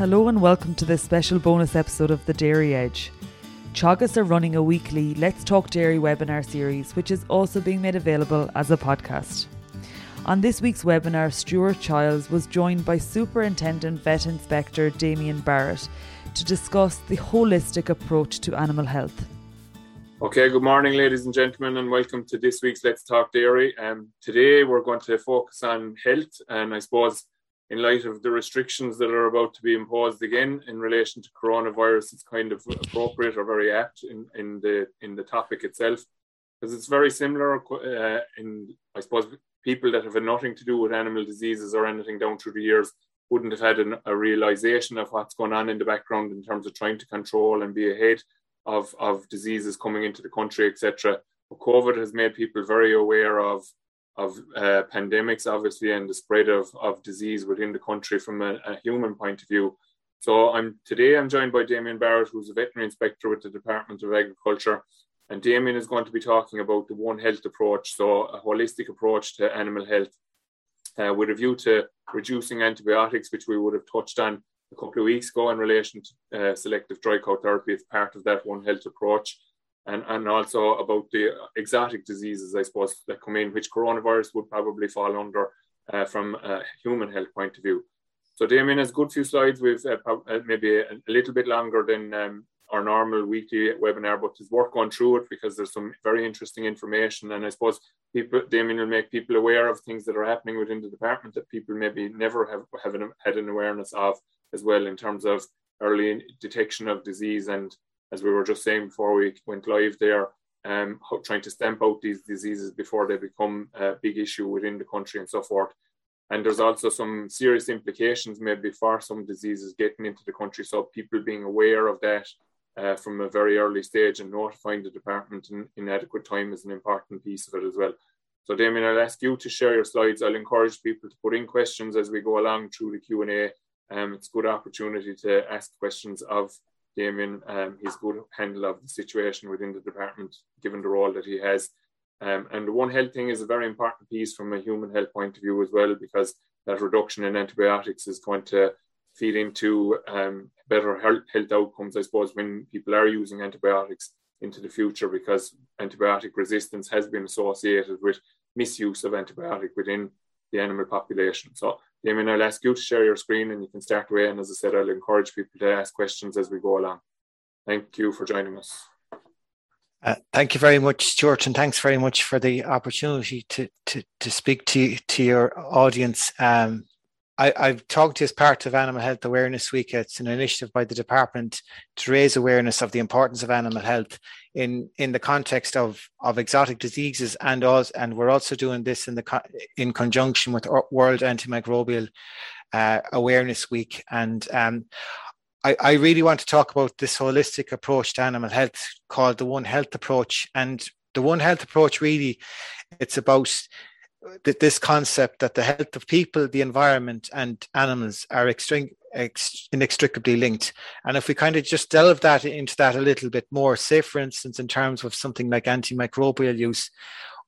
Hello and welcome to this special bonus episode of The Dairy Edge. Teagasc are running a weekly Let's Talk Dairy webinar series, which is also being made available as a podcast. On this week's webinar, Stuart Childs was joined by Superintendent Vet Inspector Damien Barrett to discuss the holistic approach to animal health. Okay, good morning, ladies and gentlemen, and welcome to this week's Let's Talk Dairy. Um, today we're going to focus on health, and I suppose in light of the restrictions that are about to be imposed again in relation to coronavirus, it's kind of appropriate or very apt in, in the in the topic itself, because it's very similar uh, in I suppose people that have had nothing to do with animal diseases or anything down through the years wouldn't have had an, a realization of what's going on in the background in terms of trying to control and be ahead of, of diseases coming into the country, etc. COVID has made people very aware of of uh, pandemics, obviously, and the spread of, of disease within the country from a, a, human point of view. So I'm today I'm joined by Damien Barrett, who's a veterinary inspector with the Department of Agriculture. And Damien is going to be talking about the One Health approach, so a holistic approach to animal health uh, with a view to reducing antibiotics, which we would have touched on a couple of weeks ago in relation to uh, selective dry cow therapy as part of that One Health approach and, and also about the exotic diseases, I suppose, that come in, which coronavirus would probably fall under uh, from a human health point of view. So Damien has good few slides with uh, uh, maybe a, a, little bit longer than um, our normal weekly webinar, but his work going through it because there's some very interesting information. And I suppose people, Damien will make people aware of things that are happening within the department that people maybe never have, have an, had an awareness of as well in terms of early detection of disease and as we were just saying before we went live there, um, trying to stamp out these diseases before they become a big issue within the country and so forth. And there's also some serious implications maybe for some diseases getting into the country. So people being aware of that uh, from a very early stage and notifying the department in, in adequate time is an important piece of it as well. So Damien, I'll ask you to share your slides. I'll encourage people to put in questions as we go along through the Q&A. Um, it's a good opportunity to ask questions of Damien, um, he's good handle of the situation within the department, given the role that he has. Um, and the One Health thing is a very important piece from a human health point of view as well, because that reduction in antibiotics is going to feed into um, better health, health outcomes, I suppose, when people are using antibiotics into the future, because antibiotic resistance has been associated with misuse of antibiotic within the animal population. So Damien, I'll ask you to share your screen and you can start away. And as I said, I'll encourage people to ask questions as we go along. Thank you for joining us. Uh, thank you very much, Stuart, and thanks very much for the opportunity to to, to speak to to your audience. Um, I, I've talked as part of Animal Health Awareness Week. It's an initiative by the department to raise awareness of the importance of animal health in in the context of of exotic diseases, and also, and we're also doing this in the in conjunction with World Antimicrobial uh, Awareness Week. And um, I, I really want to talk about this holistic approach to animal health called the One Health approach. And the One Health approach really, it's about this concept that the health of people, the environment, and animals are extreme, ex- inextricably linked. And if we kind of just delve that into that a little bit more, say for instance, in terms of something like antimicrobial use,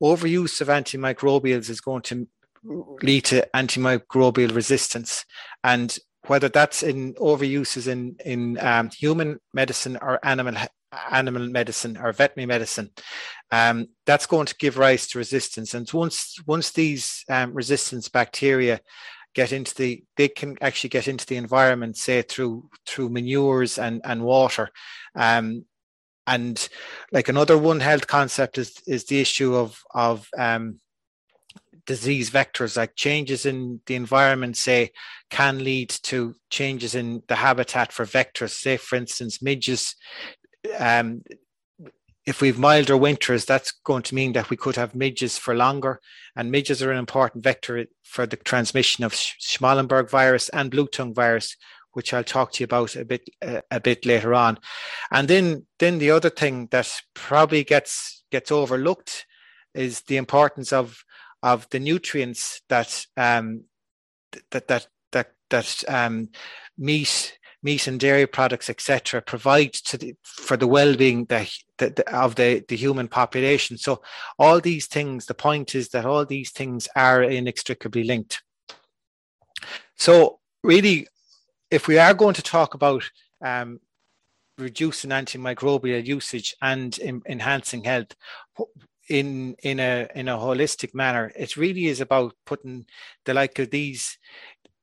overuse of antimicrobials is going to lead to antimicrobial resistance. And whether that's in overuses in in um, human medicine or animal animal medicine or veterinary medicine, um, that's going to give rise to resistance. And once once these um, resistance bacteria get into the, they can actually get into the environment, say through through manures and and water. Um, and like another one health concept is is the issue of of um, disease vectors like changes in the environment say can lead to changes in the habitat for vectors say for instance midges um, if we've milder winters, that's going to mean that we could have midges for longer. And midges are an important vector for the transmission of Schmallenberg virus and blue tongue virus, which I'll talk to you about a bit uh, a bit later on. And then then the other thing that probably gets gets overlooked is the importance of of the nutrients that um, that that that that um, meat meat and dairy products, etc., provide to the, for the well-being the, the, of the, the human population. So all these things, the point is that all these things are inextricably linked. So really, if we are going to talk about um, reducing antimicrobial usage and in, enhancing health in in a in a holistic manner, it really is about putting the like of these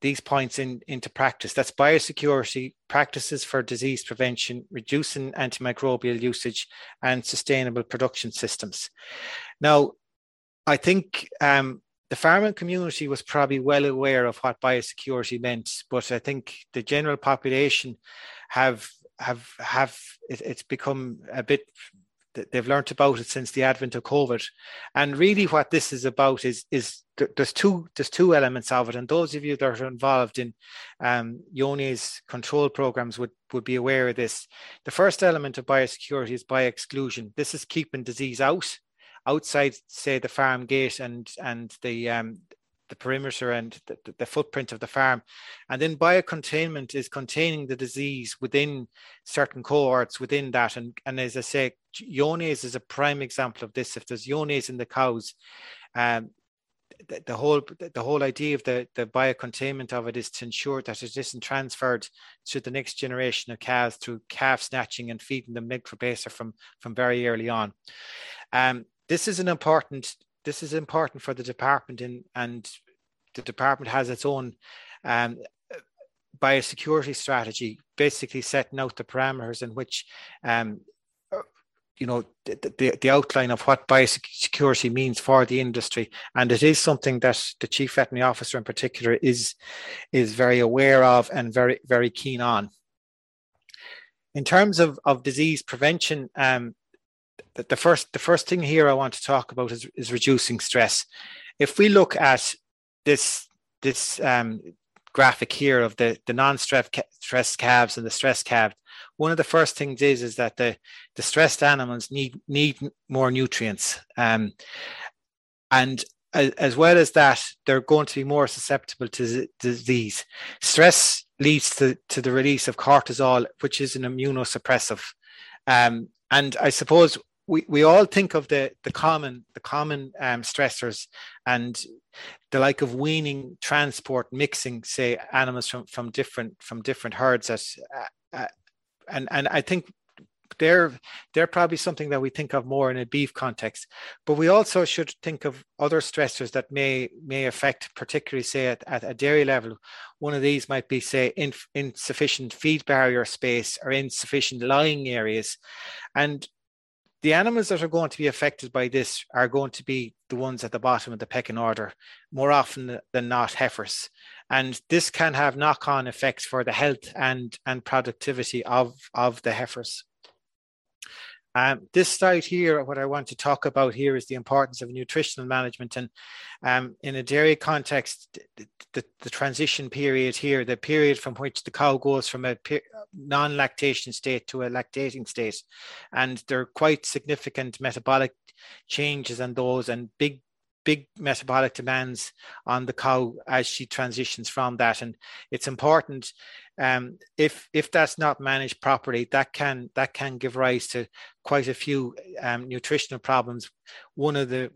these points in, into practice. That's biosecurity, practices for disease prevention, reducing antimicrobial usage, and sustainable production systems. Now, I think um, the farming community was probably well aware of what biosecurity meant, but I think the general population have have have it, it's become a bit they've learnt about it since the advent of COVID. And really, what this is about is is there's two there's two elements of it. And those of you that are involved in um, Johne's control programs would would be aware of this. The first element of biosecurity is bio-exclusion. This is keeping disease out outside, say, the farm gate and and the um, the perimeter and the, the, footprint of the farm. And then biocontainment is containing the disease within certain cohorts within that. And, and as I say, Johne's is a prime example of this. If there's Johne's in the cows, um, the, the, whole the whole idea of the, the biocontainment of it is to ensure that it isn't transferred to the next generation of calves through calf snatching and feeding them milk from, from very early on. Um, this is an important this is important for the department in, and the department has its own um, biosecurity strategy, basically setting out the parameters in which um, you know the, the, the, outline of what biosecurity means for the industry and it is something that the chief veterinary officer in particular is is very aware of and very very keen on in terms of, of disease prevention um, the, the first the first thing here I want to talk about is, is reducing stress. If we look at this this um, graphic here of the, the non-stressed stress calves and the stress calves, one of the first things is is that the, the stressed animals need need more nutrients. Um, and as, as well as that, they're going to be more susceptible to disease. Stress leads to, to the release of cortisol, which is an immunosuppressive. Um, and I suppose we, we all think of the the common the common um, stressors and the like of weaning transport mixing say animals from from different from different herds as uh, uh, and and i think they're they're probably something that we think of more in a beef context but we also should think of other stressors that may may affect particularly say at, at a dairy level one of these might be say in, insufficient feed barrier space or insufficient lying areas and the animals that are going to be affected by this are going to be the ones at the bottom of the pecking order, more often than not heifers. And this can have knock on effects for the health and, and productivity of, of the heifers. Um, this slide here, what I want to talk about here is the importance of nutritional management. And um, in a dairy context, the, the, the, transition period here, the period from which the cow goes from a non lactation state to a lactating state. And there are quite significant metabolic changes in those and big big metabolic demands on the cow as she transitions from that. And it's important um, if if that's not managed properly that can that can give rise to quite a few um, nutritional problems. One of the,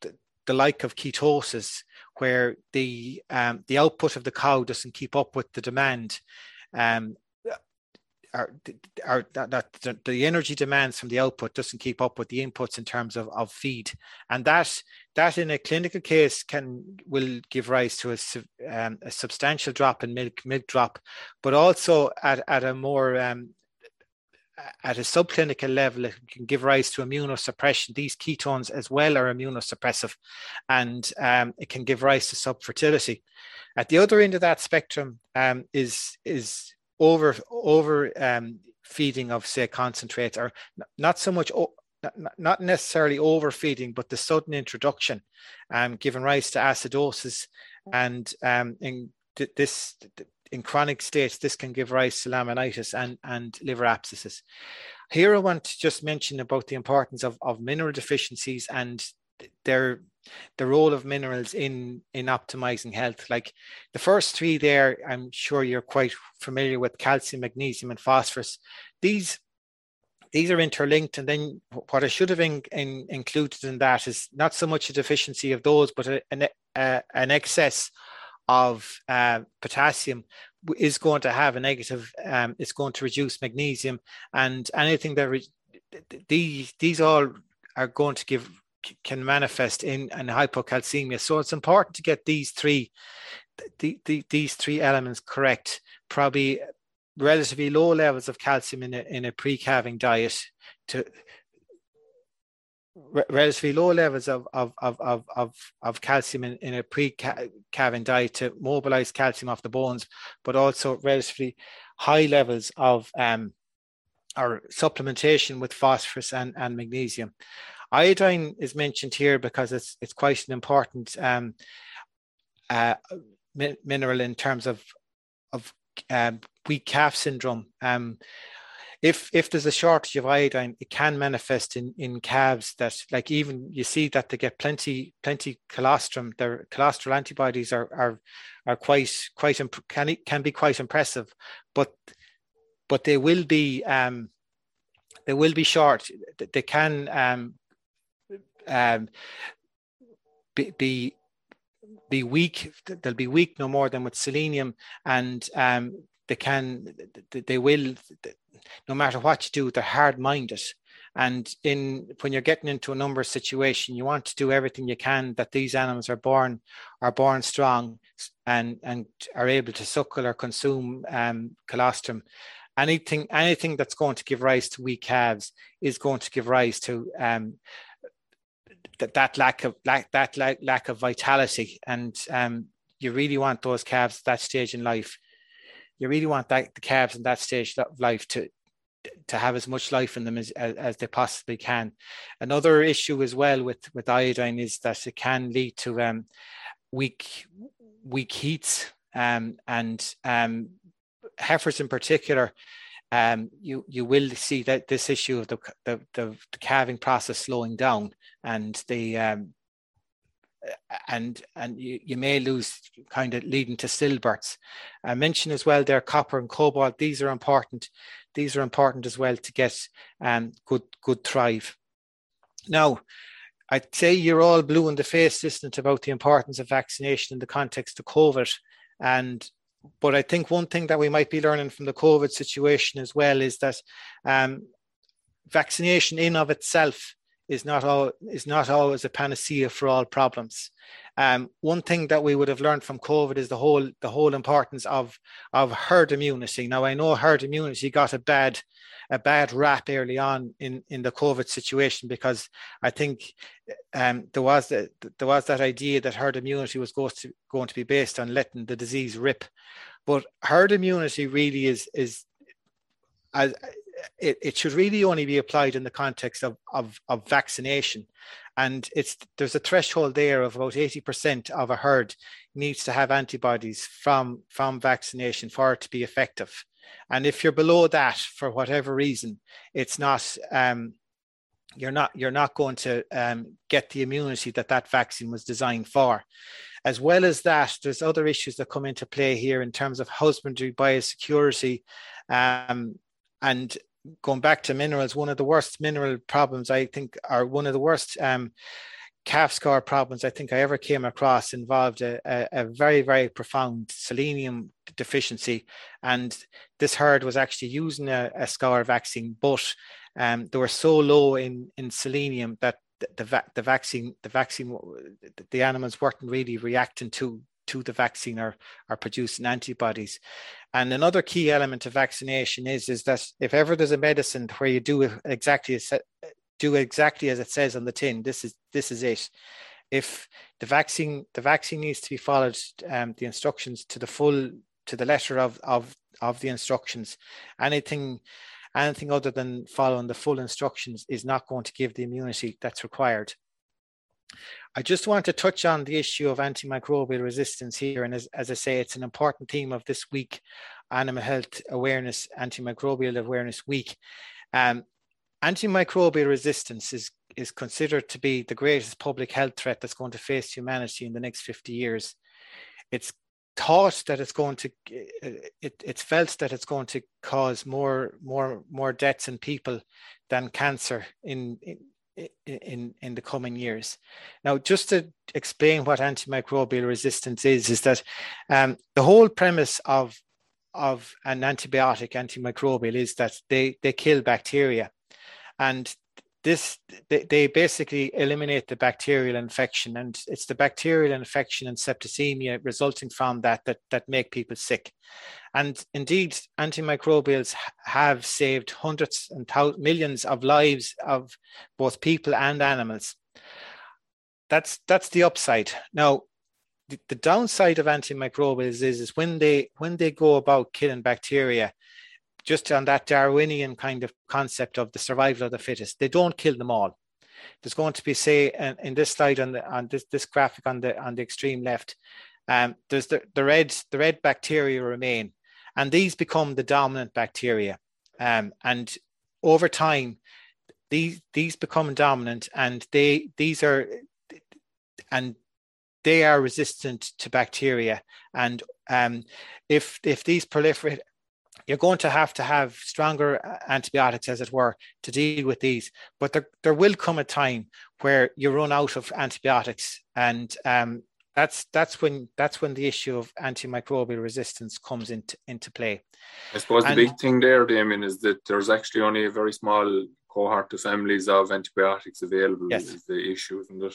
the, the like of ketosis where the um, the output of the cow doesn't keep up with the demand um, are, are that, that the energy demands from the output doesn't keep up with the inputs in terms of, of feed. And that that in a clinical case can will give rise to a, um, a substantial drop in milk milk drop but also at, at a more um, at a subclinical level, it can give rise to immunosuppression. These ketones as well are immunosuppressive, and um, it can give rise to subfertility. At the other end of that spectrum um, is is over over um, feeding of say concentrates or not so much not necessarily overfeeding but the sudden introduction um, giving rise to acidosis. And um, in this in chronic states this can give rise to laminitis and and liver abscesses. Here i want to just mention about the importance of, of mineral deficiencies and their the role of minerals in in optimizing health. Like the first three there i'm sure you're quite familiar with calcium magnesium and phosphorus. These these are interlinked and then what i should have in, in, included in that is not so much a deficiency of those but a, an, a, an excess of uh, potassium is going to have a negative. Um, it's going to reduce magnesium, and anything that re- these these all are going to give can manifest in an hypocalcemia. So it's important to get these three the, the, these three elements correct. Probably relatively low levels of calcium in a, in a pre-calving diet to relatively low levels of, of, of, of, of, of calcium in, in a pre-calving diet to mobilize calcium off the bones, but also relatively high levels of um, or supplementation with phosphorus and, and magnesium. Iodine is mentioned here because it's it's quite an important um, uh, mi- mineral in terms of of um, weak calf syndrome. Um, if if there's a shortage of iodine, it can manifest in in calves that like even you see that they get plenty plenty colostrum. Their colostral antibodies are are are quite quite imp- can can be quite impressive, but but they will be um, they will be short. They can um, um, be, be be weak. They'll be weak no more than with selenium, and um, they can they will no matter what you do they're hard minded and in when you're getting into a number situation you want to do everything you can that these animals are born are born strong and and are able to suckle or consume um, colostrum anything anything that's going to give rise to weak calves is going to give rise to um, that, that lack of lack that lack, lack of vitality and um, you really want those calves at that stage in life you really want that the calves in that stage of life to to have as much life in them as, as, as, they possibly can. Another issue as well with, with iodine is that it can lead to um, weak weak heats um, and um, heifers in particular. Um, you you will see that this issue of the the, the, the calving process slowing down and the um, and and you, you may lose kind of leading to stillbirths. I mentioned as well there copper and cobalt. These are important. These are important as well to get um, good good thrive. Now, I'd say you're all blue in the face, listening about the importance of vaccination in the context of COVID, and but I think one thing that we might be learning from the COVID situation as well is that um, vaccination in of itself is not all is not always a panacea for all problems. Um, one thing that we would have learned from COVID is the whole the whole importance of of herd immunity. Now I know herd immunity got a bad a bad rap early on in in the COVID situation because I think um, there was the, there was that idea that herd immunity was going to going to be based on letting the disease rip, but herd immunity really is is as it, it should really only be applied in the context of, of, of vaccination. And it's there's a threshold there of about 80% of a herd needs to have antibodies from, from vaccination for it to be effective. And if you're below that for whatever reason, it's not um, you're not you're not going to um, get the immunity that that vaccine was designed for. As well as that, there's other issues that come into play here in terms of husbandry biosecurity um, and going back to minerals, one of the worst mineral problems I think, are one of the worst um, calf scour problems I think I ever came across involved a, a, a, very, very profound selenium deficiency. And this herd was actually using a, a scour vaccine, but um, they were so low in, in selenium that the, the, the vaccine, the vaccine, the animals weren't really reacting to to the vaccine are, are producing antibodies. And another key element of vaccination is, is that if ever there's a medicine where you do exactly as, do exactly as it says on the tin, this is this is it. If the vaccine the vaccine needs to be followed, um, the instructions to the full to the letter of of of the instructions. Anything anything other than following the full instructions is not going to give the immunity that's required. I just want to touch on the issue of antimicrobial resistance here. And as, as I say, it's an important theme of this week, Animal Health Awareness, Antimicrobial Awareness Week. Um, antimicrobial resistance is, is considered to be the greatest public health threat that's going to face humanity in the next 50 years. It's thought that it's going to it, it's felt that it's going to cause more more more deaths in people than cancer in, in in in the coming years. Now, just to explain what antimicrobial resistance is, is that um, the whole premise of of an antibiotic, antimicrobial, is that they they kill bacteria, and this they, they basically eliminate the bacterial infection and it's the bacterial infection and septicemia resulting from that that, that make people sick. And indeed antimicrobials have saved hundreds and thousands, millions of lives of both people and animals. That's that's the upside. Now the, the downside of antimicrobials is, is when they when they go about killing bacteria just on that Darwinian kind of concept of the survival of the fittest. They don't kill them all. There's going to be, say, in, in this slide on the on this, this graphic on the on the extreme left, um, there's the, the red the red bacteria remain, and these become the dominant bacteria. Um, and over time, these these become dominant, and they these are and they are resistant to bacteria. And um, if if these proliferate you're going to have to have stronger uh, antibiotics, as it were, to deal with these. But there, there will come a time where you run out of antibiotics, and um, that's that's when that's when the issue of antimicrobial resistance comes into into play. I suppose and, the big thing there, Damien, is that there's actually only a very small cohort of families of antibiotics available. Yes. Is the issue, isn't it?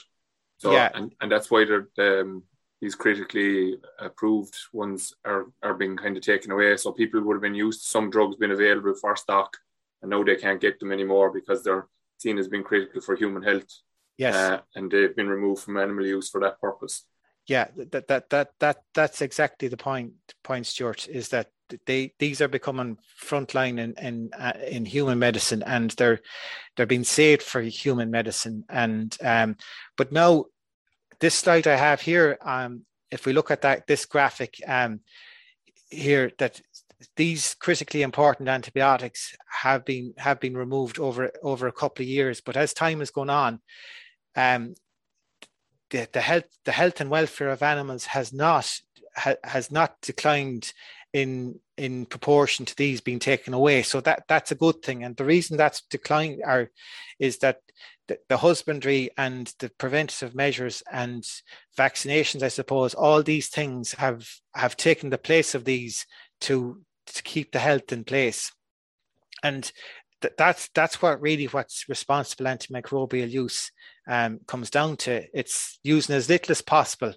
So, yeah. and, and that's why they're um, these critically approved ones are, are being kind of taken away. So people would have been used to some drugs being available for stock, and now they can't get them anymore because they're seen as being critical for human health. Yes, uh, and they've been removed from animal use for that purpose. Yeah, that that that that that's exactly the point. Point, Stuart, is that they these are becoming frontline in in uh, in human medicine, and they're they're being saved for human medicine. And um, but now this slide I have here, um, if we look at that this graphic um, here, that these critically important antibiotics have been have been removed over over a couple of years. But as time has gone on, um, the, the health the health and welfare of animals has not ha, has not declined in in proportion to these being taken away. So that that's a good thing. And the reason that's declined are is that the, husbandry and the preventative measures and vaccinations, I suppose, all these things have have taken the place of these to to keep the health in place. And th- that's that's what really what's responsible antimicrobial use um, comes down to. It's using as little as possible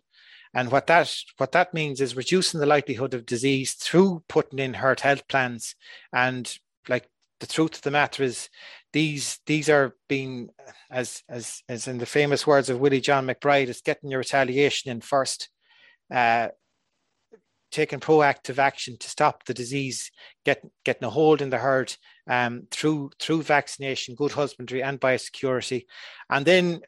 and what that what that means is reducing the likelihood of disease through putting in herd health plans. And like the truth of the matter is, these these are being as as as in the famous words of Willie John McBride, it's getting your retaliation in first. Uh, taking proactive action to stop the disease get, getting a hold in the herd um, through through vaccination, good husbandry, and biosecurity, and then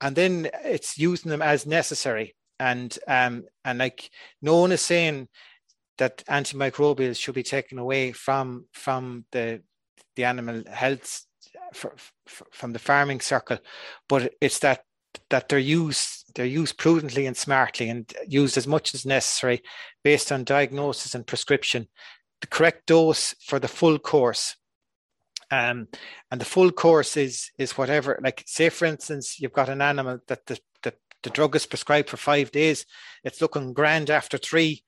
and then it's using them as necessary and um, and like no one is saying that antimicrobials should be taken away from from the the animal health for, for, from the farming circle, but it's that that they're used they're used prudently and smartly and used as much as necessary based on diagnosis and prescription the correct dose for the full course um, and the full course is is whatever like say for instance you've got an animal that the the drug is prescribed for five days. It's looking grand after three,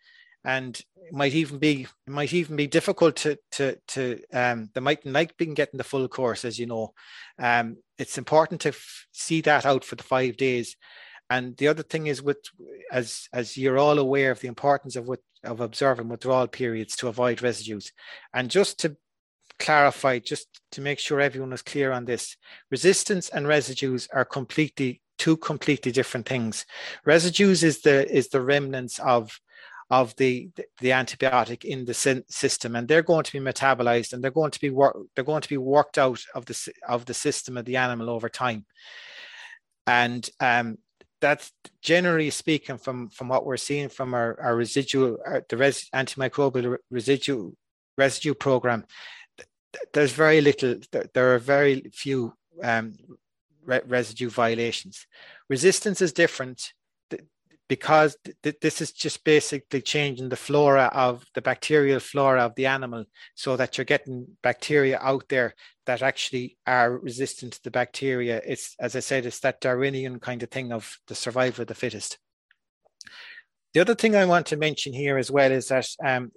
and it might even be it might even be difficult to to to um, they mightn't like being getting the full course, as you know. Um, it's important to f- see that out for the five days. And the other thing is with as as you're all aware of the importance of what of observing withdrawal periods to avoid residues. And just to clarify, just to make sure everyone is clear on this, resistance and residues are completely two completely different things. Residues is the is the remnants of of the the antibiotic in the system and they're going to be metabolized and they're going to be work, they're going to be worked out of the of the system of the animal over time and um, that's generally speaking from from what we're seeing from our, our residual our, the res, antimicrobial residue residue program there's very little there, there are very few um, re- residue violations. Resistance is different. Because th- this is just basically changing the flora of the bacterial flora of the animal so that you're getting bacteria out there that actually are resistant to the bacteria. It's, as I said, it's that Darwinian kind of thing of the survival of the fittest. The other thing I want to mention here as well is that um,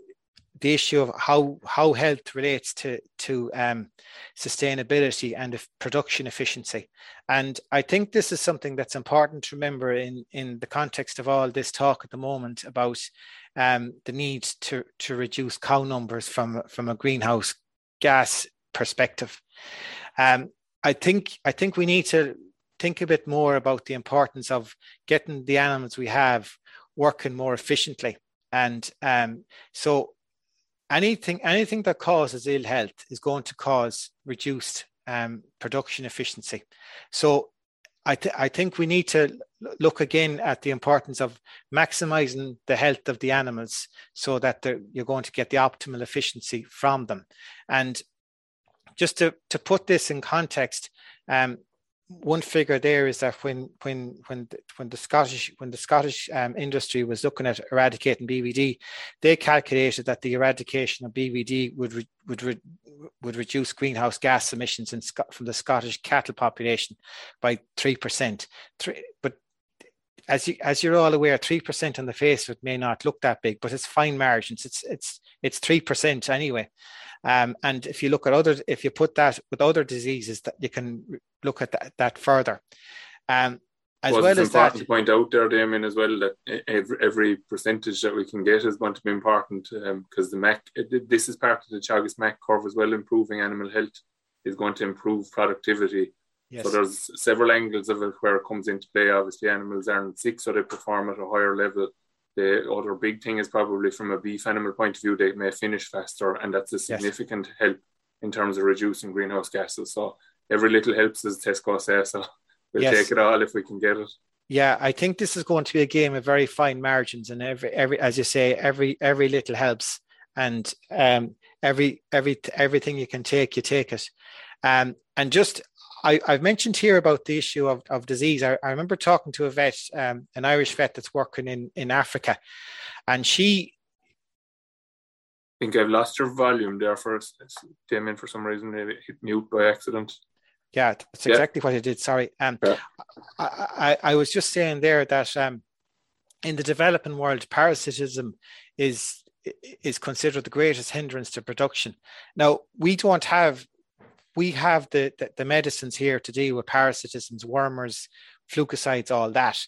the issue of how how health relates to to um, sustainability and production efficiency, and I think this is something that's important to remember in in the context of all this talk at the moment about um, the need to to reduce cow numbers from from a greenhouse gas perspective. Um, I think I think we need to think a bit more about the importance of getting the animals we have working more efficiently. And um, so anything anything that causes ill health is going to cause reduced um, production efficiency. So I, th- I think we need to look again at the importance of maximizing the health of the animals so that you're going to get the optimal efficiency from them. And just to, to put this in context, um, one figure there is that when when when the, when the Scottish when the Scottish um, industry was looking at eradicating BVD, they calculated that the eradication of BVD would re, would re, would reduce greenhouse gas emissions in, from the Scottish cattle population by three percent. But as you as you're all aware, three percent on the face of it may not look that big, but it's fine margins. It's it's it's three percent anyway. Um, and if you look at other, if you put that with other diseases, that you can look at that, that further. Um, as well, well as that, to point out there, Damien, as well that every, every percentage that we can get is going to be important because um, the MAC. This is part of the Teagasc MAC curve as well. Improving animal health is going to improve productivity. Yes. So there's several angles of it where it comes into play. Obviously, animals aren't sick, so they perform at a higher level. The other big thing is probably from a beef animal point of view, they may finish faster, and that's a significant yes. help in terms of reducing greenhouse gases. So every little helps, as Tesco says. So we'll yes. take it all if we can get it. Yeah, I think this is going to be a game of very fine margins, and every every as you say, every every little helps, and um, every every everything you can take, you take it. Um, and just I, have mentioned here about the issue of, of disease. I, I remember talking to a vet, um, an Irish vet that's working in, in Africa, and she. I think I've lost your volume there for came in for some reason. It hit mute by accident. Yeah, that's exactly yeah. what I did. Sorry. Um, yeah. I, I, I was just saying there that um, in the developing world, parasitism is is considered the greatest hindrance to production. Now, we don't have we have the, the, the medicines here to deal with parasitisms, wormers, flukicides, all that.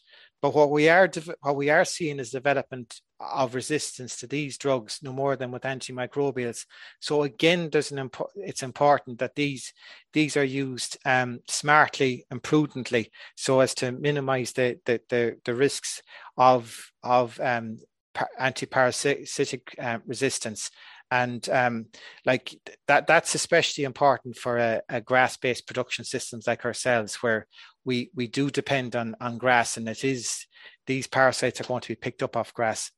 But what we are what we are seeing is development of resistance to these drugs no more than with antimicrobials. So again, there's an impo- it's important that these these are used um, smartly and prudently so as to minimize the the the, the risks of of um, antiparasitic uh, resistance and um, like that that's especially important for a, a, grass-based production systems like ourselves where we we do depend on on grass and it is these parasites are going to be picked up off grass.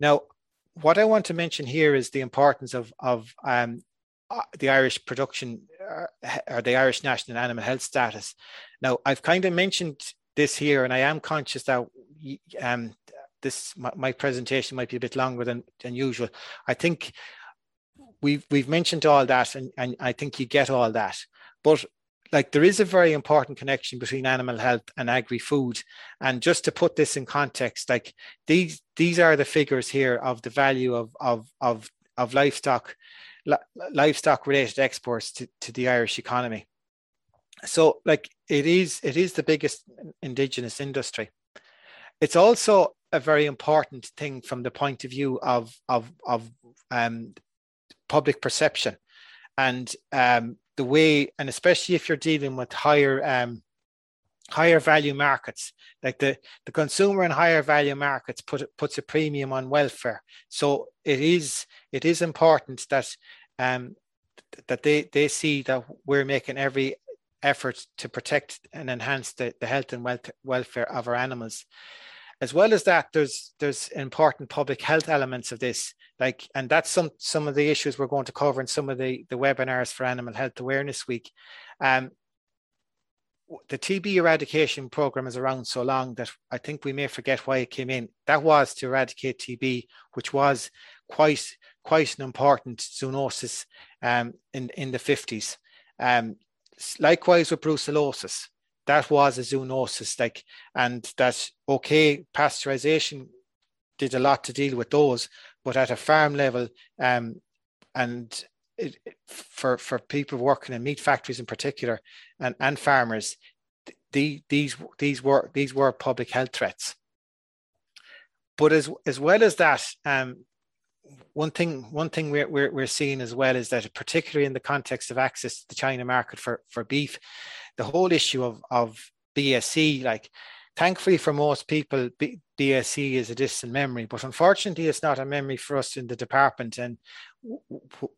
Now what i want to mention here is the importance of of um, uh, the irish production uh, or the irish national animal health status. Now i've kind of mentioned this here and i am conscious that um, this my, my, presentation might be a bit longer than, than usual. I think we've we've mentioned all that and, and I think you get all that. But like there is a very important connection between animal health and agri-food. And just to put this in context, like these these are the figures here of the value of of of, of livestock livestock related exports to, to the Irish economy. So like it is it is the biggest indigenous industry. It's also a very important thing from the point of view of of of um, public perception and um, the way, and especially if you're dealing with higher um, higher value markets, like the, the consumer in higher value markets put puts a premium on welfare. So it is it is important that um, that they they see that we're making every effort to protect and enhance the, the health and wealth, welfare of our animals. As well as that, there's there's important public health elements of this like and that's some some of the issues we're going to cover in some of the the webinars for animal health awareness week um the TB eradication program is around so long that I think we may forget why it came in. That was to eradicate TB, which was quite quite an important zoonosis um, in in the fifties. Um, likewise with brucellosis, that was a zoonosis, like, and that okay, pasteurization did a lot to deal with those, but at a farm level, um, and it, for for people working in meat factories in particular and, and farmers, the, these these were these were public health threats. But as as well as that, um, one thing one thing we're, we're, we're seeing as well is that particularly in the context of access to the China market for, for beef, the whole issue of, of BSE, like thankfully for most people, B, BSE is a distant memory, but unfortunately it's not a memory for us in the department. And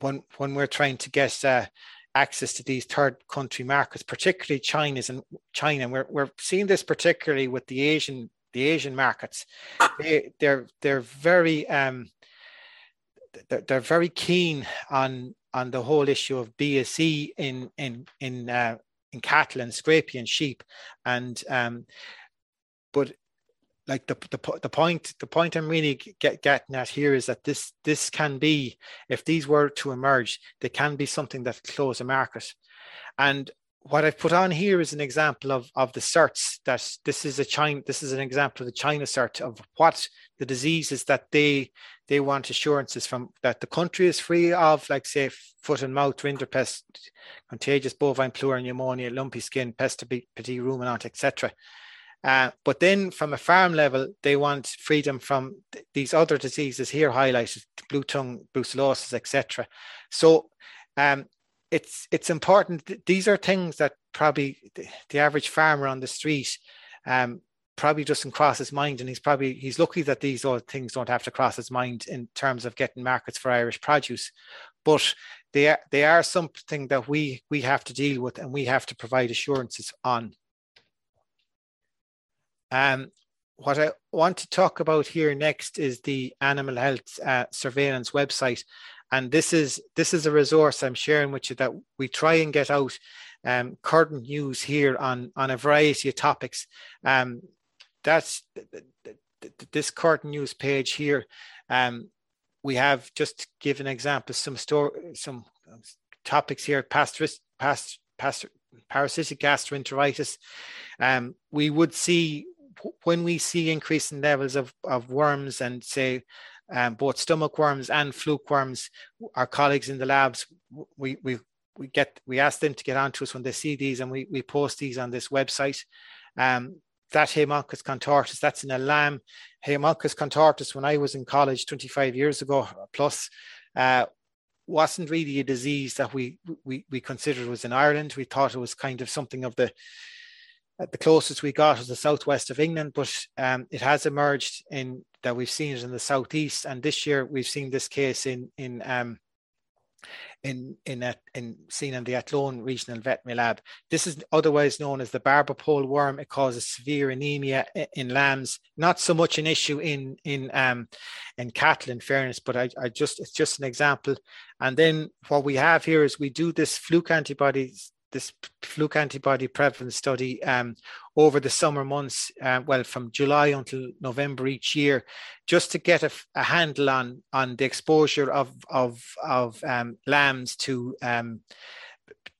when when we're trying to get uh, access to these third country markets, particularly China's and China, we're we're seeing this particularly with the Asian the Asian markets. They they're they're very um they're, they're very keen on on the whole issue of BSE in in in uh, in cattle and scrapie and sheep, and um, but like the, the the point the point I'm really get, getting at here is that this this can be if these were to emerge, they can be something that close a market, and what I've put on here is an example of of the certs that this is a China this is an example of the China cert of what the diseases that they they want assurances from that the country is free of like say foot and mouth rinderpest contagious bovine pleural pneumonia lumpy skin pest petit ruminant etc uh, but then from a farm level, they want freedom from th- these other diseases here highlighted, blue tongue, brucellosis, etc. So um, it's it's important. These are things that probably the, the average farmer on the street um, probably doesn't cross his mind, and he's probably he's lucky that these other things don't have to cross his mind in terms of getting markets for Irish produce. But they are they are something that we we have to deal with, and we have to provide assurances on. Um, what I want to talk about here next is the animal health uh, surveillance website, and this is this is a resource I'm sharing with you that we try and get out um, current news here on on a variety of topics. Um, that's this current news page here. Um, we have just give an example some store some topics here past past past parasitic gastroenteritis. Um, we would see when we see increasing levels of, of worms and say um, both stomach worms and fluke worms, our colleagues in the labs, we, we, we get we ask them to get onto us when they see these and we, we post these on this website. Um, that Haemonchus contortus, that's in a lamb. Haemonchus contortus, when I was in college 25 years ago plus, uh, wasn't really a disease that we, we we considered was in Ireland. We thought it was kind of something of the uh, the closest we got was the southwest of England, but um, it has emerged in that we've seen it in the southeast, and this year we've seen this case in in um, in in uh, in seen in the Athlone Regional Veterinary Lab. This is otherwise known as the barber pole worm. It causes severe anemia in lambs. Not so much an issue in in um, in cattle, in fairness, but I, I just it's just an example. And then what we have here is we do this fluke antibodies this fluke antibody prevalence study um, over the summer months, uh, well, from July until November each year, just to get a, a handle on on the exposure of of of um, lambs to, um,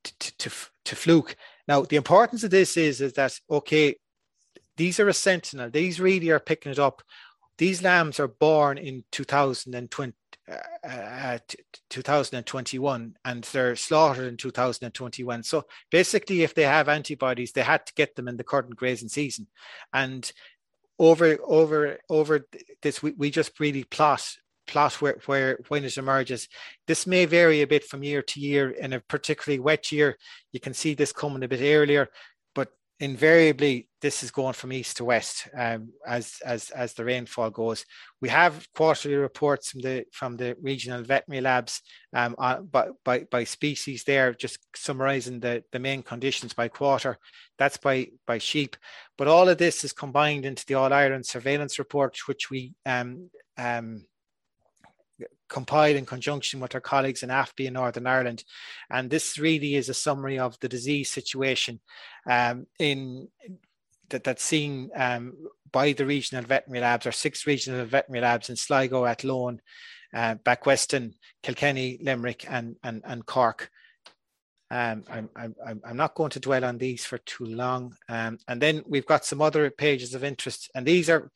to, to to fluke. Now, the importance of this is is that okay, these are a sentinel. These really are picking it up. These lambs are born in 2020, uh, uh 2021 and they're slaughtered in 2021. So basically, if they have antibodies, they had to get them in the current grazing season. And over over over this, we, we just really plot plot where, where when it emerges. This may vary a bit from year to year. In a particularly wet year, you can see this coming a bit earlier invariably this is going from east to west um, as as as the rainfall goes. We have quarterly reports from the from the regional veterinary labs um, on, by, by by species there, just summarising the the main conditions by quarter. That's by by sheep, but all of this is combined into the All Ireland surveillance report, which we um, um, compiled in conjunction with our colleagues in AFBI in Northern Ireland. And this really is a summary of the disease situation um, in that, that's seen um, by the regional veterinary labs or six regional veterinary labs in Sligo, Athlone, uh, Backweston, Kilkenny, Limerick, and, and, and Cork. Um, I'm, I'm, I'm not going to dwell on these for too long. Um, and then we've got some other pages of interest, and these are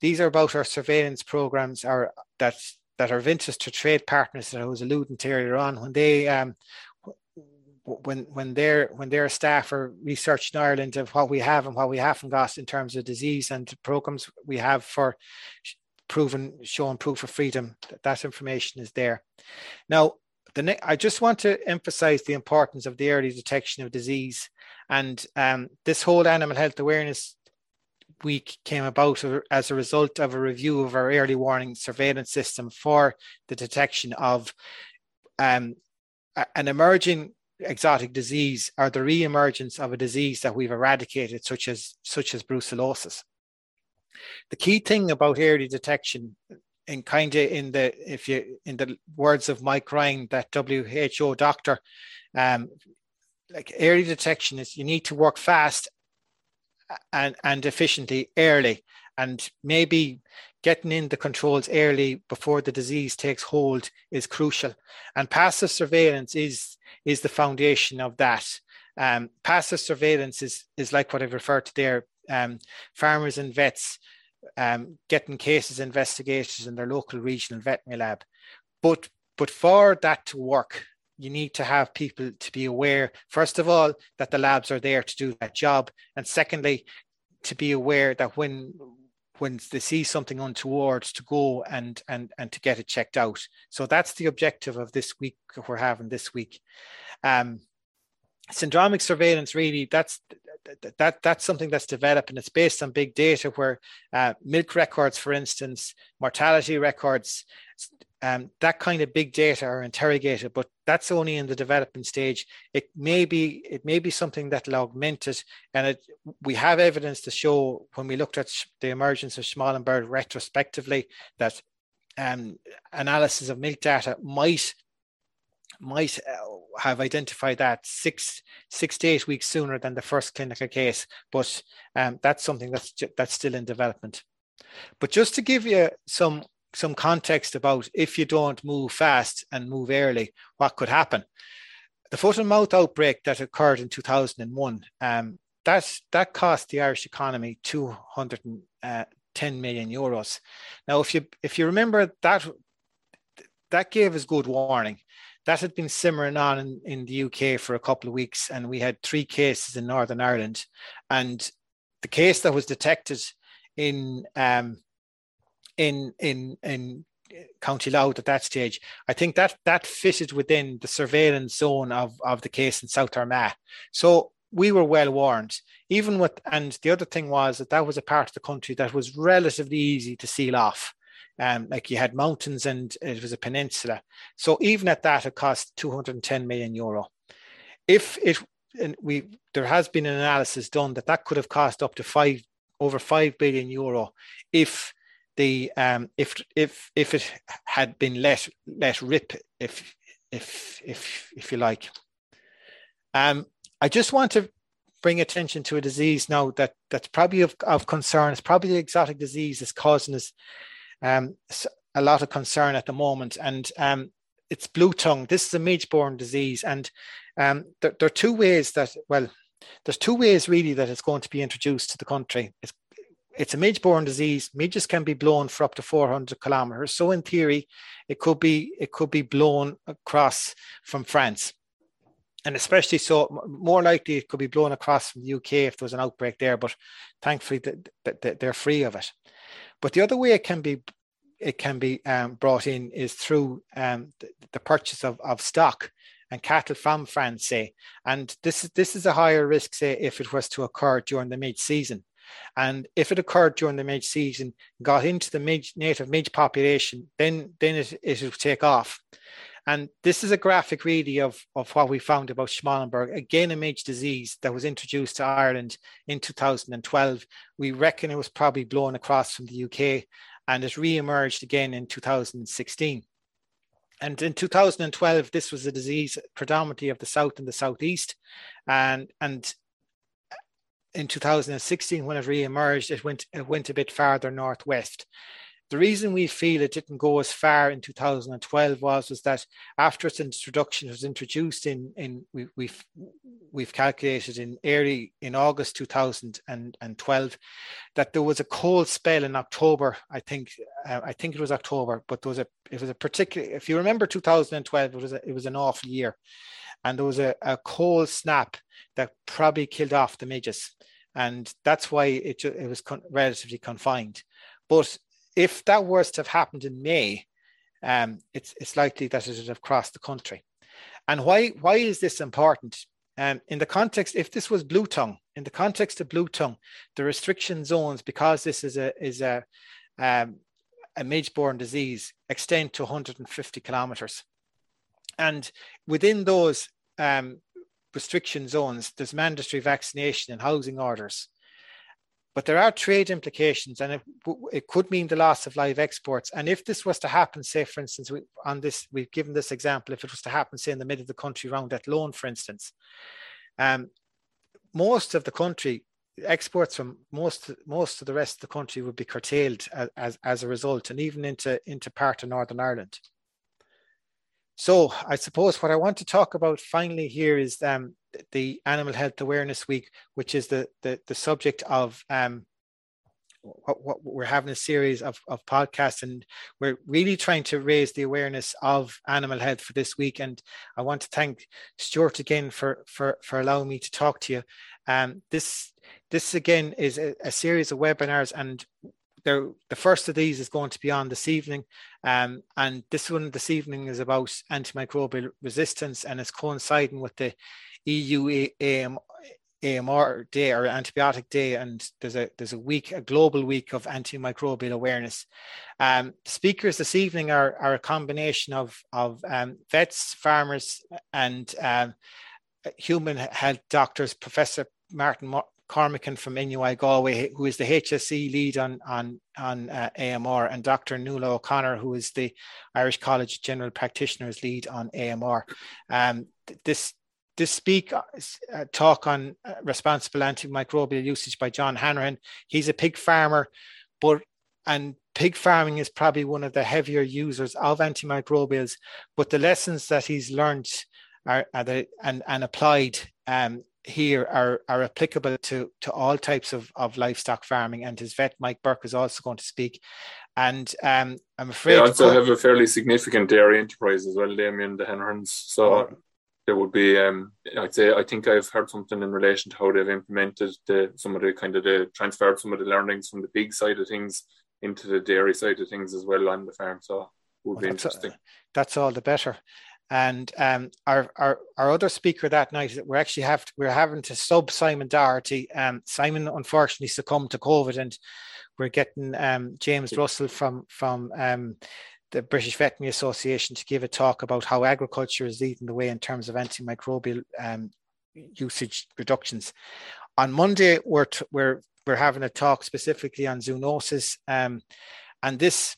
these are about our surveillance programs are that that are of interest to trade partners that I was alluding to earlier on when they um, when when their when their staff are researching Ireland of what we have and what we haven't got in terms of disease and programs we have for proven showing proof of freedom that, that information is there. Now the ne- I just want to emphasize the importance of the early detection of disease and um, this whole animal health awareness week came about as a result of a review of our early warning surveillance system for the detection of um, an emerging exotic disease or the re-emergence of a disease that we've eradicated, such as such as brucellosis. The key thing about early detection, in kind of in the if you in the words of Mike Ryan, that WHO doctor, um, like early detection is you need to work fast and, and efficiently early. And maybe getting in the controls early before the disease takes hold is crucial. And passive surveillance is is the foundation of that. Um, passive surveillance is is like what i've referred to there. Um, farmers and vets um, getting cases investigated in their local regional veterinary lab. But but for that to work you need to have people to be aware, first of all, that the labs are there to do that job. And secondly, to be aware that when when they see something untoward to go and and and to get it checked out so that's the objective of this week we're having this week um syndromic surveillance really that's that that's something that's developed and it's based on big data where uh, milk records for instance mortality records um, that kind of big data are interrogated, but that's only in the development stage. It may be it may be something that'll augment it, and it, we have evidence to show when we looked at the emergence of Schmallenberg retrospectively that um, analysis of milk data might might uh, have identified that six six to eight weeks sooner than the first clinical case, but um, that's something that's that's still in development. But just to give you some some context about if you don't move fast and move early, what could happen. The foot and mouth outbreak that occurred in 2001, um, that, that cost the Irish economy 210 uh, euros. Now, if you if you remember that, that gave us good warning. That had been simmering on in, in the UK for a couple of weeks, and we had three cases in Northern Ireland. And the case that was detected in um, in in in County Louth at that stage, I think that that fitted within the surveillance zone of of the case in South Armagh. So we were well warned. Even with and the other thing was that that was a part of the country that was relatively easy to seal off. Um, like you had mountains and it was a peninsula. So even at that, it cost 210 million euro. If it and we there has been an analysis done that that could have cost up to five over five billion euro if the um, if if if it had been let let rip, if if if if you like. Um, I just want to bring attention to a disease now that that's probably of, of concern. It's probably the exotic disease that's causing us um, a lot of concern at the moment, and um, it's blue tongue. This is a midge-borne disease, and um, there, there, are two ways that well, there's two ways really that it's going to be introduced to the country. It's it's a midge-borne disease. Midges can be blown for up to 400 kilometers. So in theory, it could be it could be blown across from France, and especially so more likely it could be blown across from the UK if there was an outbreak there. But thankfully, they're free of it. But the other way it can be it can be um, brought in is through um, the, the, purchase of, of stock and cattle from France, say. And this is this is a higher risk, say, if it was to occur during the mid season. And if it occurred during the midge season, got into the midge, native midge population, then then it, it would take off. And this is a graphic really of, of what we found about Schmallenberg, again, a midge disease that was introduced to Ireland in 2012. We reckon it was probably blown across from the UK. and it re-emerged again in 2016. And in 2012, this was a disease predominantly of the south and the southeast, and and in 2016 when it re-emerged, it went it went a bit farther northwest. The reason we feel it didn't go as far in 2012 was was that after its introduction, was introduced in in we, have we've, we've calculated in early in August 2012 that there was a cold spell in October. I think uh, I think it was October, but there was a it was a particular. If you remember 2012, it was a, it was an awful year, and there was a, a cold snap that probably killed off the midges, and that's why it it was con- relatively confined. But if that was to have happened in May, um, it's it's likely that it would have crossed the country. And why why is this important? Um, in the context, if this was blue tongue, in the context of blue tongue, the restriction zones, because this is a is a um, a midge-borne disease, extend to 150 kilometers, and within those um, restriction zones, there's mandatory vaccination and housing orders. But there are trade implications, and it, it could mean the loss of live exports. And if this was to happen, say, for instance, we, on this, we've given this example, if it was to happen, say, in the middle of the country around Athlone, for instance, um, most of the country exports from most most of the rest of the country would be curtailed as, as, as a result, and even into into part of Northern Ireland. So I suppose what I want to talk about finally here is um, the Animal Health Awareness Week, which is the the, the subject of um, what, what, we're having a series of, of podcasts and we're really trying to raise the awareness of animal health for this week. And i want to thank stuart again for for for allowing me to talk to you. Um this this again is a, a series of webinars and the first of these is going to be on this evening. Um, and this one this evening is about antimicrobial resistance and it's coinciding with the EU AM, AMR day or antibiotic day. And there's a there's a week, a global week of antimicrobial awareness. Um, speakers this evening are, are a combination of, of um, vets, farmers, and um, human health doctors. Professor Martin Cormican from NUI Galway, who is the HSE lead on on on uh, AMR, and Dr. Nuala O'Connor, who is the Irish College General Practitioners lead on AMR. Um, this this speak uh, uh, talk on uh, responsible antimicrobial usage by John Hanrahan. He's a pig farmer, but and pig farming is probably one of the heavier users of antimicrobials. But the lessons that he's learned are, are the, and and applied um, here are, are applicable to, to all types of, of livestock farming. And his vet, Mike Burke, is also going to speak. And um, I'm afraid. They also have a fairly significant dairy enterprise as well, Damien, the Hanrahans. So oh. there would be, um, I'd say, I think I've heard something in relation to how they've implemented the, some of the kind of the transferred some of the learnings from the pig side of things into the dairy side of things as well on the farm. So would well, be interesting. A, that's all the better. And um, our, our our other speaker that night, we're actually have to, we're having to sub Simon Doherty. Um, Simon unfortunately succumbed to COVID, and we're getting um, James Russell from from um, the British Veterinary Association to give a talk about how agriculture is leading the way in terms of antimicrobial um, usage reductions. On Monday, we're t- we're we're having a talk specifically on zoonosis, um, and this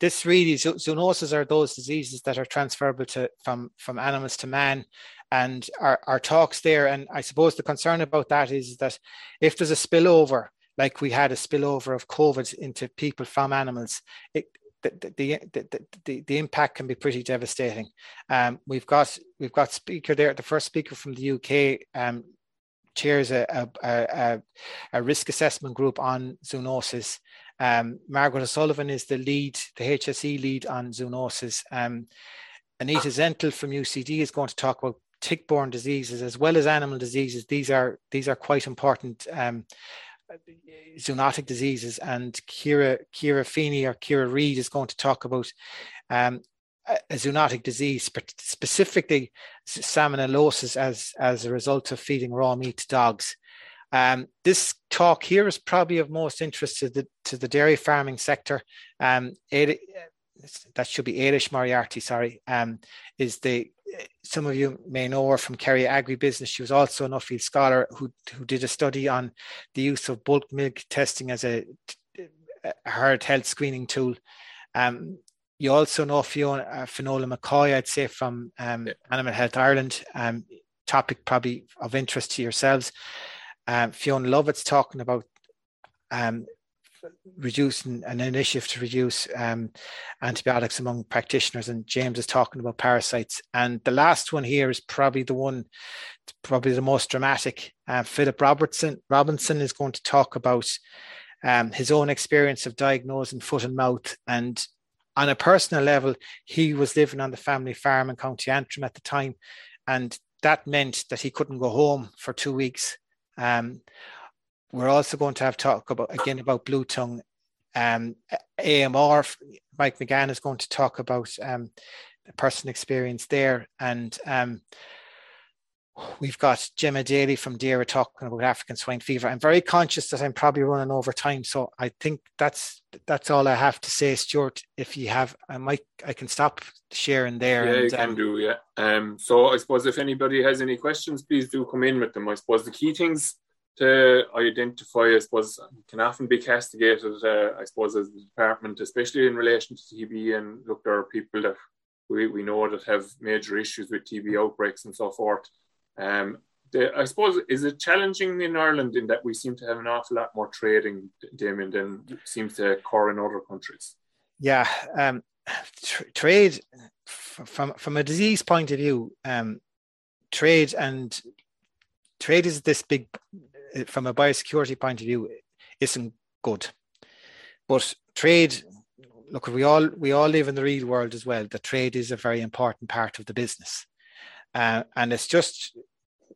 this really zoonoses are those diseases that are transferable to from from animals to man and our, our talks there and i suppose the concern about that is that if there's a spillover like we had a spillover of covid into people from animals it, the, the, the, the, the impact can be pretty devastating. Um, we've got we've got speaker there, the first speaker from the UK um, chairs a, a, a, a, risk assessment group on zoonosis um, Margaret O'Sullivan is the lead, the HSE lead on zoonosis. Um, Annetta Zintl from UCD is going to talk about tick-borne diseases as well as animal diseases. These are these are quite important um, zoonotic diseases. And Kira Kira Feeney or Kira Reid is going to talk about um, a zoonotic disease, specifically salmonellosis as as a result of feeding raw meat to dogs. Um, this talk here is probably of most interest to the, to the dairy farming sector. Um, it, that should be Eilish Moriarty, sorry, um, is the some of you may know her from Kerry Agribusiness. She was also an Nuffield scholar who, who did a study on the use of bulk milk testing as a a herd health screening tool. Um, you also know Fiona, uh, Finola McCoy, I'd say from um, yeah. Animal Health Ireland. Um, topic probably of interest to yourselves. Um, Fiona Lovett's talking about um, reducing an initiative to reduce um, antibiotics among practitioners, and James is talking about parasites. And the last one here is probably the one, probably the most dramatic. Uh, Philip Robertson Robinson is going to talk about um, his own experience of diagnosing foot and mouth. And on a personal level, he was living on the family farm in County Antrim at the time, and that meant that he couldn't go home for two weeks. Um, we're also going to have talk about again about blue tongue. Um, AMR, Mike McGann is going to talk about um, person experience there, and um, we've got Gemma Daly from DAERA talking about African swine fever. I'm very conscious that I'm probably running over time, so I think that's that's all I have to say, Stuart. If you have, I might I can stop sharing there. Yeah, and, you can um, do. Yeah. Um. So I suppose if anybody has any questions, please do come in with them. I suppose the key things to identify, I suppose, can often be castigated, uh, I suppose, as the department, especially in relation to TB. And look, there are people that we, we know that have major issues with TB outbreaks and so forth. Um, the, I suppose, is it challenging in Ireland in that we seem to have an awful lot more trading, Damien, than seems to occur in other countries? Yeah, um, tr- trade from from a disease point of view, um, trade and trade is this big from a biosecurity point of view, isn't good. But trade, look, we all we all live in the real world as well. The trade is a very important part of the business, uh, and it's just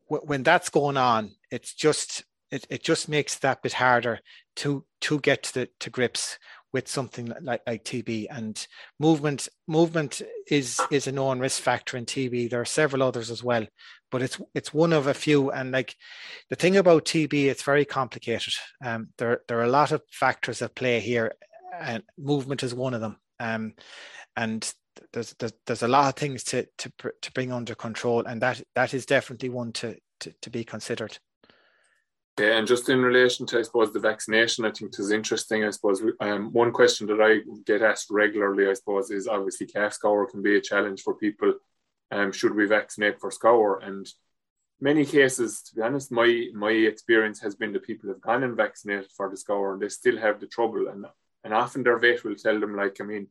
when that's going on, it's just it, it just makes that bit harder to to get to the, to grips with something like, like TB and movement movement is is a known risk factor in TB. There are several others as well, but it's it's one of a few. And like the thing about TB, it's very complicated. Um, there there are a lot of factors at play here, and movement is one of them. Um, and there's, there's there's a lot of things to to to bring under control, and that that is definitely one to to, to be considered. Yeah, and just in relation to, I suppose, the vaccination, I think is interesting. I suppose um, one question that I get asked regularly, I suppose, is obviously calf scour can be a challenge for people. Um, should we vaccinate for scour? And many cases, to be honest, my my experience has been that people have gone and vaccinated for the scour and they still have the trouble. And and often their vet will tell them, like, I mean,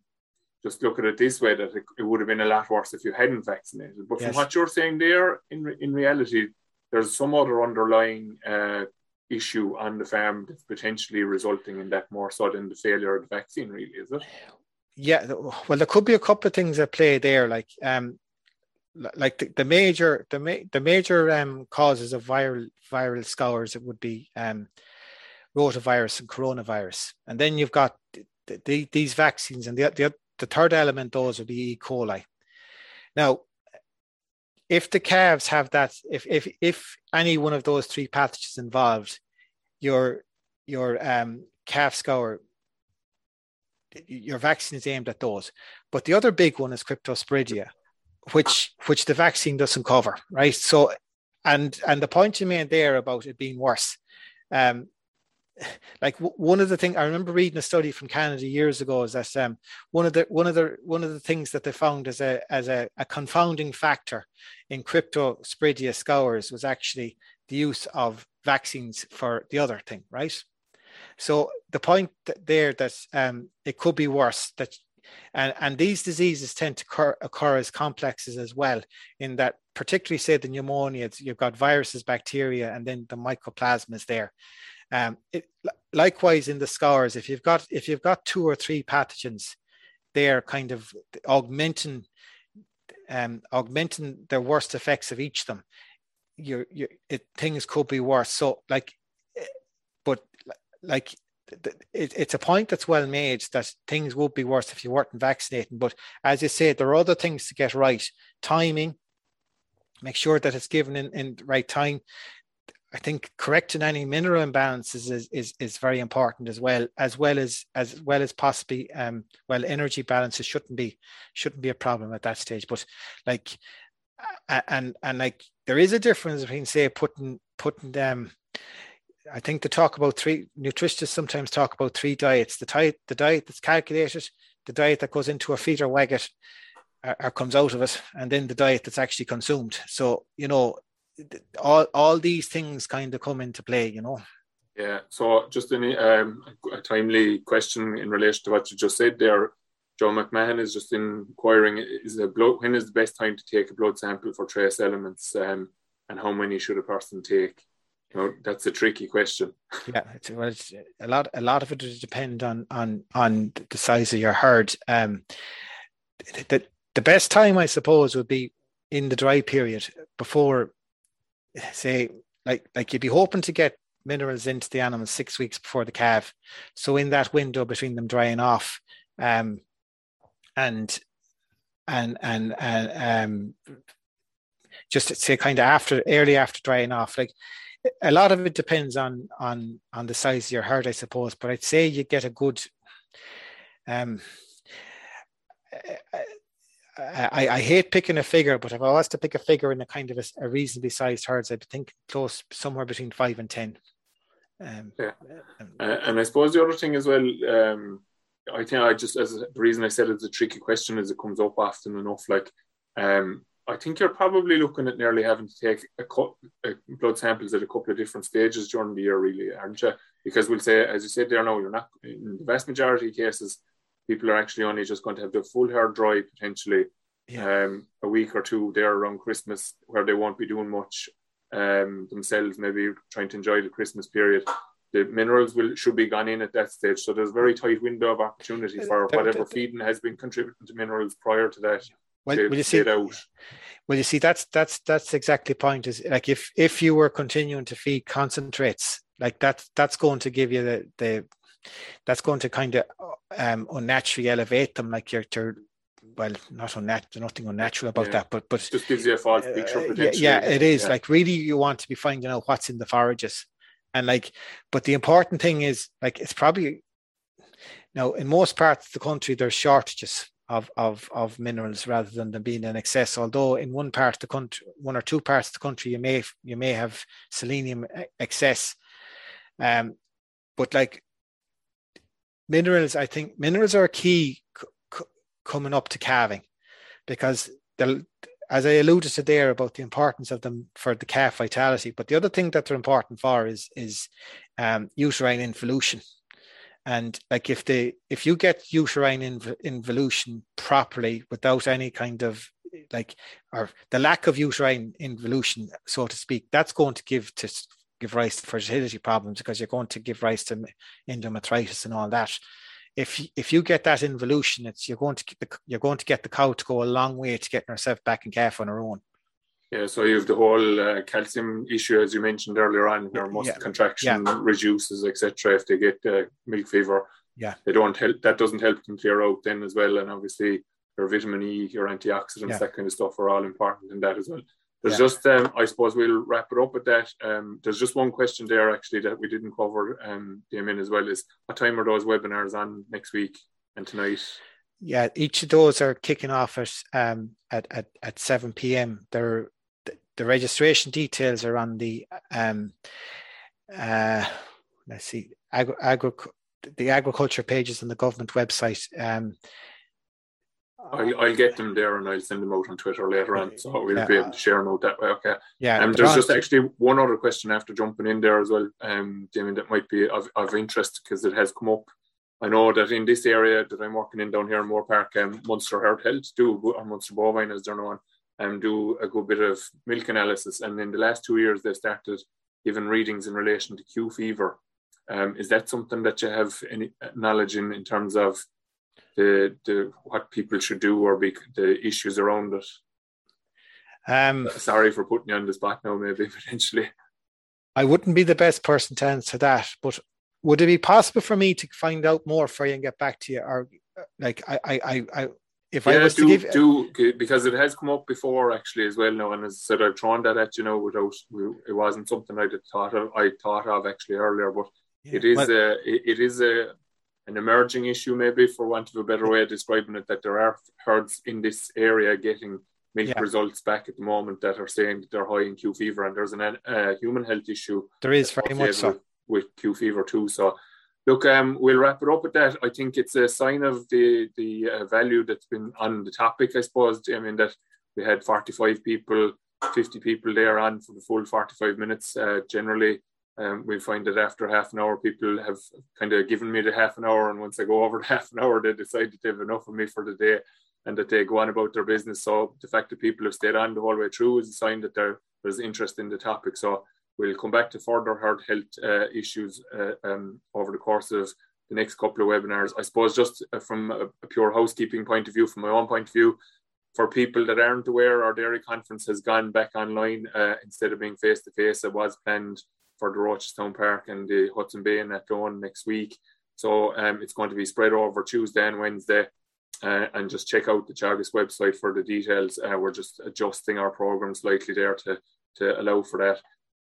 just look at it this way, that it, it would have been a lot worse if you hadn't vaccinated. But yes. from what you're saying there, in in reality, there's some other underlying uh, issue on the farm that's potentially resulting in that more so than the failure of the vaccine, really, is it? Yeah, well, there could be a couple of things at play there, like um, like the, the major the, ma- the major um, causes of viral viral scours it would be um, rotavirus and coronavirus, and then you've got the, the, these vaccines, and the, the the third element those would be E. coli. Now, if the calves have that, if if if any one of those three pathogens involved, your your um, calf scour, your vaccine is aimed at those. But the other big one is cryptosporidia, which which the vaccine doesn't cover, right? So, and and the point you made there about it being worse, um, like one of the things I remember reading a study from Canada years ago is that um, one of the one of the one of the things that they found as a as a, a confounding factor in cryptosporidia scours was actually the use of vaccines for the other thing, right? So the point there that um, it could be worse that and, and these diseases tend to occur, occur as complexes as well in that particularly say the pneumonia you've got viruses bacteria and then the mycoplasma is there um, it, likewise, in the scours, if you've got if you've got two or three pathogens, they're kind of augmenting um, augmenting the worst effects of each of them. Your, your it, things could be worse. So, like, eh, but like it, it's a point that's well made that things would be worse if you weren't vaccinating. But as you say, there are other things to get right. Timing, make sure that it's given in, in the right time. I think correcting any mineral imbalances is, is, is very important as well, as well as as well as possibly um, well energy balances shouldn't be shouldn't be a problem at that stage. But like and and like there is a difference between say putting putting them I think they talk about three nutritionists sometimes talk about three diets: the diet, the diet that's calculated, the diet that goes into a feeder wagon or, or comes out of it, and then the diet that's actually consumed. So you know, all all these things kind of come into play. You know. Yeah. So just an, um, a timely question in relation to what you just said there. Joe McMahon is just inquiring: Is a blood when is the best time to take a blood sample for trace elements, um, and how many should a person take? You know, that's a tricky question. yeah, it's, well, it's a lot. A lot of it will depend on on on the size of your herd. Um, the the best time, I suppose, would be in the dry period before, say, like like you'd be hoping to get minerals into the animals six weeks before the calf. So in that window between them drying off, um, and and and and um, just say kind of after early after drying off, like a lot of it depends on on on the size of your herd, I suppose. But I'd say you get a good. Um, I, I hate picking a figure, but if I was to pick a figure in a kind of a, a reasonably sized herds, I'd think close somewhere between five and ten. Um, yeah, um, uh, and I suppose the other thing as well. Um, I think I just as the reason I said it's a tricky question is it comes up often enough. Like, um, I think you're probably looking at nearly having to take a, a blood samples at a couple of different stages during the year, really, aren't you? Because we'll say, as you said there, no, you're not. In the vast majority of cases, people are actually only just going to have the full hair dry potentially yeah. um, a week or two there around Christmas, where they won't be doing much um, themselves, maybe trying to enjoy the Christmas period the minerals will should be gone in at that stage. So there's a very tight window of opportunity for whatever feeding has been contributing to minerals prior to that. Well, will you see, out. well, you see, that's that's that's exactly the point. Is like if if you were continuing to feed concentrates, like that's that's going to give you the the that's going to kind of um unnaturally elevate them, like you're, you're well, not unnatural, nothing unnatural about yeah. that, but but it just gives you a false picture. Uh, yeah, yeah, it is. Yeah. Like really, you want to be finding out what's in the forages, and like, but the important thing is like it's probably now in most parts of the country there's shortages of, of, of minerals rather than them being in excess. Although in one part of the country, one or two parts of the country, you may you may have selenium excess. Um, but like minerals, I think minerals are key c- coming up to calving because as I alluded to there about the importance of them for the calf vitality. But the other thing that they're important for is is um, uterine involution. And like if they if you get uterine inv- involution properly without any kind of like or the lack of uterine involution, so to speak, that's going to give to give rise to fertility problems because you're going to give rise to endometritis and all that. If if you get that involution, it's you're going to the, you're going to get the cow to go a long way to getting herself back in calf on her own. Yeah, so you have the whole uh, calcium issue, as you mentioned earlier on, where muscle yeah. contraction yeah. reduces, etc. If they get uh, milk fever, yeah, they don't help. That doesn't help them clear out then as well. And obviously, your vitamin E, your antioxidants, yeah. that kind of stuff are all important in that as well. There's just, um, I suppose we'll wrap it up with that. Um, there's just one question there actually that we didn't cover, um, Damien, as well is what time are those webinars on next week and tonight? Yeah, each of those are kicking off at um at at, at 7 p.m. They're the registration details are on the um, uh, let's see agri, agri, the agriculture pages on the government website. Um, I'll, I'll, get them there and I'll send them out on Twitter later on, so we'll yeah, be able to share them out that way. Okay. Yeah. And um, there's just actually one other question after jumping in there as well, um, Damien, that might be of, of interest because it has come up. I know that in this area that I'm working in down here in Moorepark, um, Munster Herd Health do, or Munster Bovine as they're known, and do a good bit of milk analysis. And in the last two years, they started giving readings in relation to Q fever. Um, is that something that you have any knowledge in in terms of the the what people should do or be the issues around it? Um, Sorry for putting you on the spot now, maybe potentially. I wouldn't be the best person to answer that, but would it be possible for me to find out more for you and get back to you? Or like I, I, I, if yeah, I was do, to give do because it has come up before actually as well now, and as I said, I've thrown that at you know without it wasn't something I'd thought of. I thought of actually earlier, but yeah, it is well, a it is a an emerging issue maybe for want of a better way of describing it that there are herds in this area getting milk yeah. results back at the moment that are saying that they're high in Q fever and there's an uh, human health issue. There is very much so with Q Fever too. So look, um, we'll wrap it up with that. I think it's a sign of the the uh, value that's been on the topic. I suppose. I mean that we had 45 people, 50 people there on for the full 45 minutes. Uh, generally, um, we find that after half an hour, people have kind of given me the half an hour, and once I go over the half an hour, they decide that they've enough of me for the day and that they go on about their business. So the fact that people have stayed on the whole way through is a sign that there's interest in the topic. So we'll come back to further herd health uh, issues uh, um, over the course of the next couple of webinars. I suppose just uh, from a, a, pure housekeeping point of view, from my own point of view, for people that aren't aware, our dairy conference has gone back online uh, instead of being face to face. It was planned for the Rochestown Park and the Hodson Bay and Athlone next week. So um, it's going to be spread over Tuesday and Wednesday. Uh, and just check out the Teagasc website for the details. Uh, we're just adjusting our program slightly there to, to allow for that.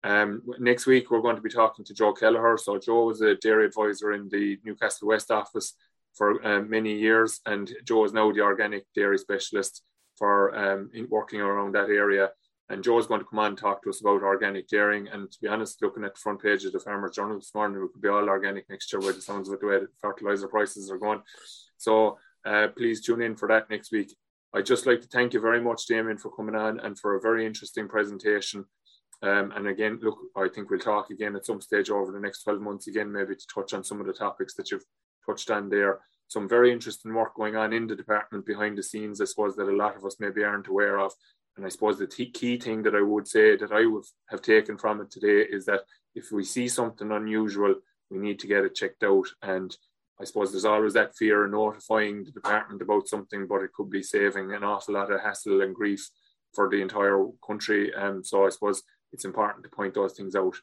Um, next week, we're going to be talking to Joe Kelleher. So, Joe was a dairy advisor in the Newcastle West office for um, many years, and Joe is now the organic dairy specialist for um, working around that area. And Joe's going to come on and talk to us about organic dairying. And to be honest, looking at the front page of the Farmers Journal this morning, it could be all organic next year with the sounds of the way the fertilizer prices are going. So uh, please tune in for that next week. I'd just like to thank you very much, Damien, for coming on and for a very interesting presentation. Um, and again, look, I think we'll talk again at some stage over the next 12 months again, maybe to touch on some of the topics that you've touched on there. Some very interesting work going on in the department behind the scenes, I suppose, that a lot of us maybe aren't aware of. And I suppose the t- key thing that I would say that I would have taken from it today is that if we see something unusual, we need to get it checked out. And I suppose there's always that fear of notifying the department about something, but it could be saving an awful lot of hassle and grief for the entire country. And um, so I suppose it's important to point those things out.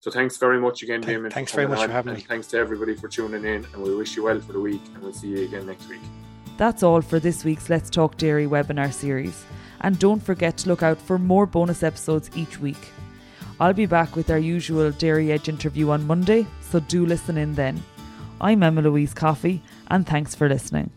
So thanks very much again, Damien. Thanks very much on, for having me. Thanks to everybody for tuning in, and we wish you well for the week, and we'll see you again next week. That's all for this week's Let's Talk Dairy webinar series. And don't forget to look out for more bonus episodes each week. I'll be back with our usual Dairy Edge interview on Monday, so do listen in then. I'm Emma Louise Coffey, and thanks for listening.